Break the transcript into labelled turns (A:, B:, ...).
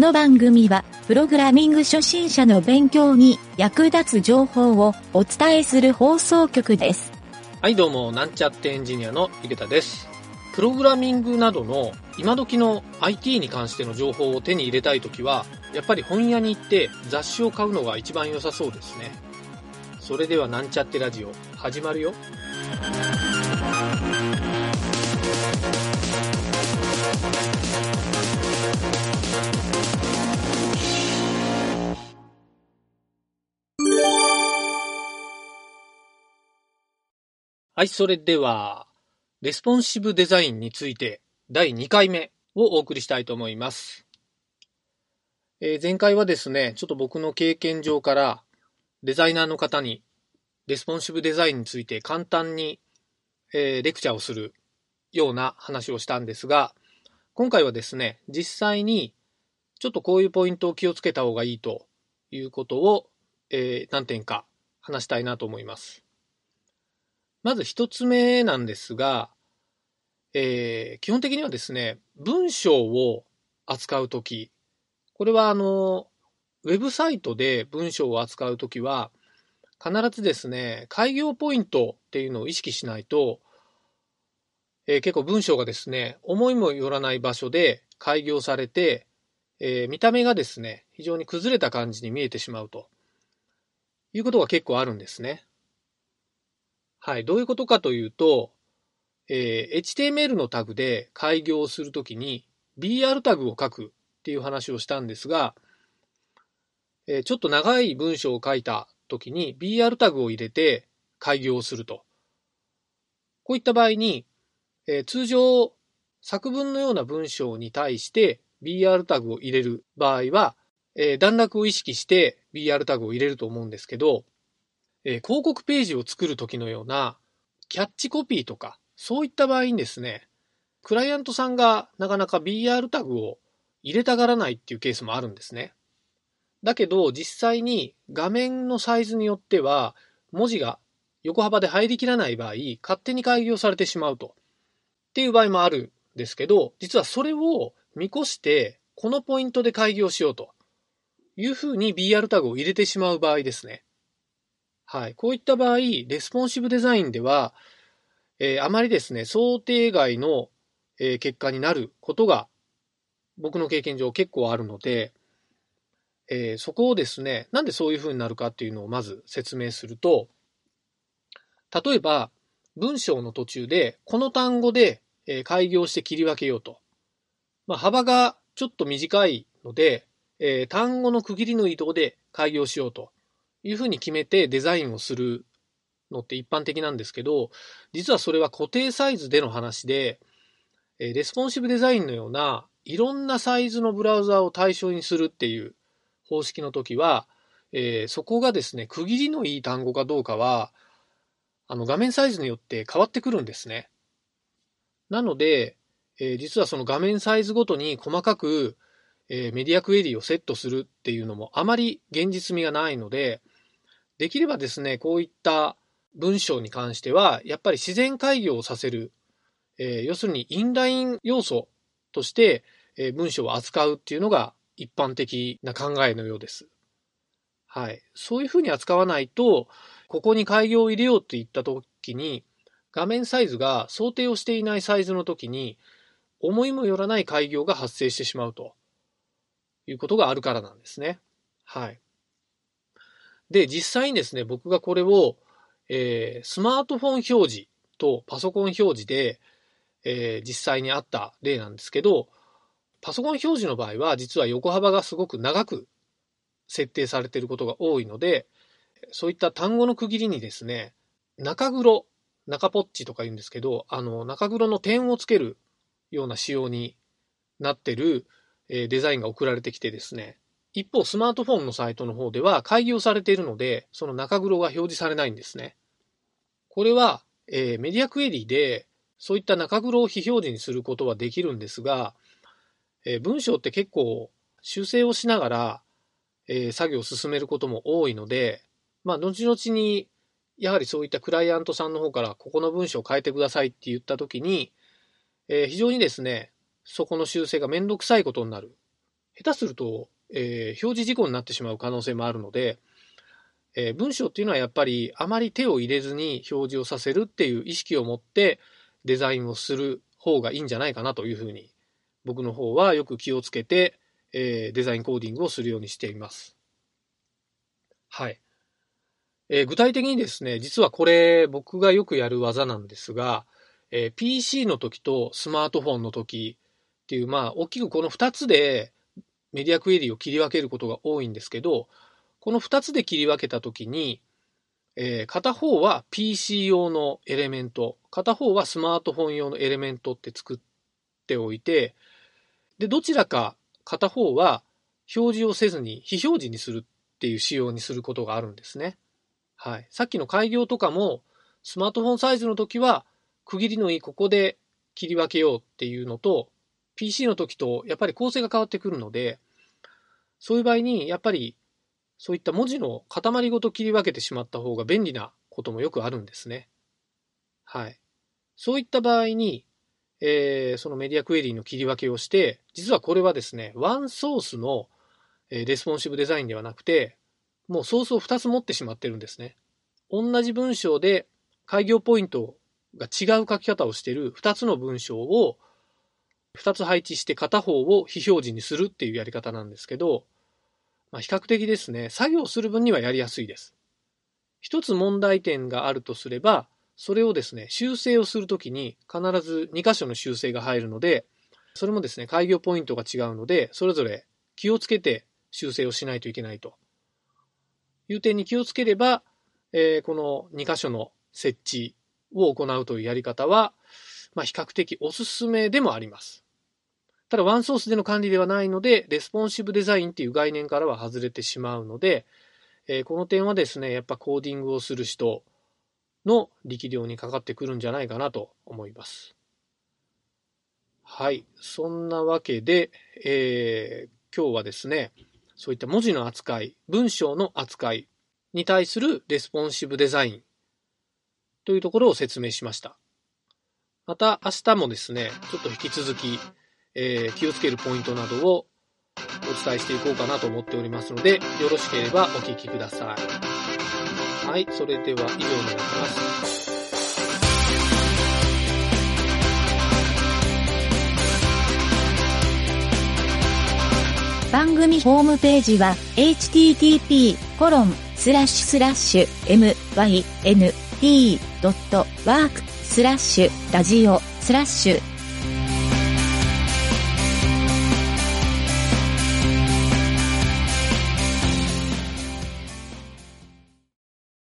A: この番組は、プログラミング初心者の勉強に役立つ情報をお伝えする放送局です。
B: はい、どうも、なんちゃってエンジニアのゆげたです。プログラミングなどの今時の IT に関しての情報を手に入れたいときは、やっぱり本屋に行って雑誌を買うのが一番良さそうですね。それではなんちゃってラジオ、始まるよ。はい、それでは、レスポンシブデザインについて第2回目をお送りしたいと思います。えー前回はですね、ちょっと僕の経験上からデザイナーの方にレスポンシブデザインについて簡単に、えーレクチャーをするような話をしたんですが、今回はですね、実際にちょっとこういうポイントを気をつけた方がいいということを、えー何点か話したいなと思います。まず一つ目なんですが、えー基本的にはですね、文章を扱うとき、これはあの、ウェブサイトで文章を扱うときは、必ずですね、開業ポイントっていうのを意識しないと、えー結構文章がですね、思いもよらない場所で開業されて、えー見た目がですね、非常に崩れた感じに見えてしまうということが結構あるんですね。はい。どういうことかというと、えー HTML のタグで開業するときに BR タグを書くっていう話をしたんですが、えーちょっと長い文章を書いたときに BR タグを入れて開業すると。こういった場合に、えー通常作文のような文章に対して BR タグを入れる場合は、え段落を意識して BR タグを入れると思うんですけど、えー広告ページを作るときのようなキャッチコピーとか、そういった場合にですね、クライアントさんがなかなか BR タグを入れたがらないっていうケースもあるんですね。だけど実際に画面のサイズによっては文字が横幅で入りきらない場合、勝手に開業されてしまうと。っていう場合もあるんですけど、実はそれを見越して、このポイントで開業しようというふうに BR タグを入れてしまう場合ですね。はい。こういった場合、レスポンシブデザインでは、えーあまりですね、想定外の、えー結果になることが、僕の経験上結構あるので、えーそこをですね、なんでそういう風になるかっていうのをまず説明すると、例えば、文章の途中で、この単語で、えー改行して切り分けようと。まあ、幅がちょっと短いので、え単語の区切りのいいとこで改行しようというふうに決めてデザインをするのって一般的なんですけど、実はそれは固定サイズでの話で、レスポンシブデザインのようないろんなサイズのブラウザを対象にするっていう方式の時は、えーそこがですね、区切りのいい単語かどうかは、あの画面サイズによって変わってくるんですね。なので、えー実はその画面サイズごとに細かく、えーメディアクエリをセットするっていうのもあまり現実味がないので、できればですね、こういった文章に関しては、やっぱり自然開業をさせる、えー要するにインライン要素として、えー文章を扱うっていうのが一般的な考えのようです。はい。そういうふうに扱わないと、ここに開業を入れようといったときに、画面サイズが想定をしていないサイズの時に、思いもよらない開業が発生してしまうということがあるからなんですね。はい。で、実際にですね、僕がこれを、えースマートフォン表示とパソコン表示で、えー実際にあった例なんですけど、パソコン表示の場合は実は横幅がすごく長く設定されていることが多いので、そういった単語の区切りにですね、中黒、中ポッチとか言うんですけど、あの、中黒の点をつけるような仕様になってる、えーデザインが送られてきてですね、一方スマートフォンのサイトの方では開業されているので、その中黒が表示されないんですね。これは、えーメディアクエリでそういった中黒を非表示にすることはできるんですが、えー文章って結構修正をしながら、えー作業を進めることも多いので、まあ、後々に、やはりそういったクライアントさんの方から、ここの文章を変えてくださいって言ったときに、えー非常にですね、そこの修正がめんどくさいことになる。下手すると、えー、表示事項になってしまう可能性もあるので、えー、文章っていうのはやっぱりあまり手を入れずに表示をさせるっていう意識を持ってデザインをする方がいいんじゃないかなというふうに僕の方はよく気をつけて、えー、デザインコーディングをするようにしています。はい。えー、具体的にですね、実はこれ僕がよくやる技なんですが、えー、PC の時とスマートフォンの時っていう、まあ、大きくこの2つでメディアクエリを切り分けることが多いんですけど、この2つで切り分けた時に、えー、片方は PC 用のエレメント、片方はスマートフォン用のエレメントって作っておいて、で、どちらか片方は表示をせずに非表示にするっていう仕様にすることがあるんですね。はい。さっきの開業とかも、スマートフォンサイズの時は、区切りのいいここで切り分けようっていうのと、PC の時とやっぱり構成が変わってくるので、そういう場合に、やっぱりそういった文字の塊ごと切り分けてしまった方が便利なこともよくあるんですね。はい。そういった場合に、えー、そのメディアクエリーの切り分けをして、実はこれはですね、ワンソースの、え、レスポンシブデザインではなくて、もうソースを2つ持ってしまってるんですね。同じ文章で開業ポイントが違う書き方をしている2つの文章を2つ配置して片方を非表示にするっていうやり方なんですけど、まあ、比較的ですね、作業する分にはやりやすいです。一つ問題点があるとすれば、それをですね、修正をするときに必ず2箇所の修正が入るので、それもですね、開業ポイントが違うので、それぞれ気をつけて修正をしないといけないという点に気をつければ、えー、この2箇所の設置を行うというやり方は、まあ、比較的おすすめでもあります。ただワンソースでの管理ではないので、レスポンシブデザインっていう概念からは外れてしまうので、えー、この点はですね、やっぱコーディングをする人の力量にかかってくるんじゃないかなと思います。はい。そんなわけで、えー、今日はですね、そういった文字の扱い、文章の扱いに対するレスポンシブデザインというところを説明しました。また明日もですね、ちょっと引き続き、えー、気をつけるポイントなどをお伝えしていこうかなと思っておりますので、よろしければお聞きください。はい、それでは以上になります。
A: 番組ホームページは http://myn.t.work スラッシュラジオスラッシュ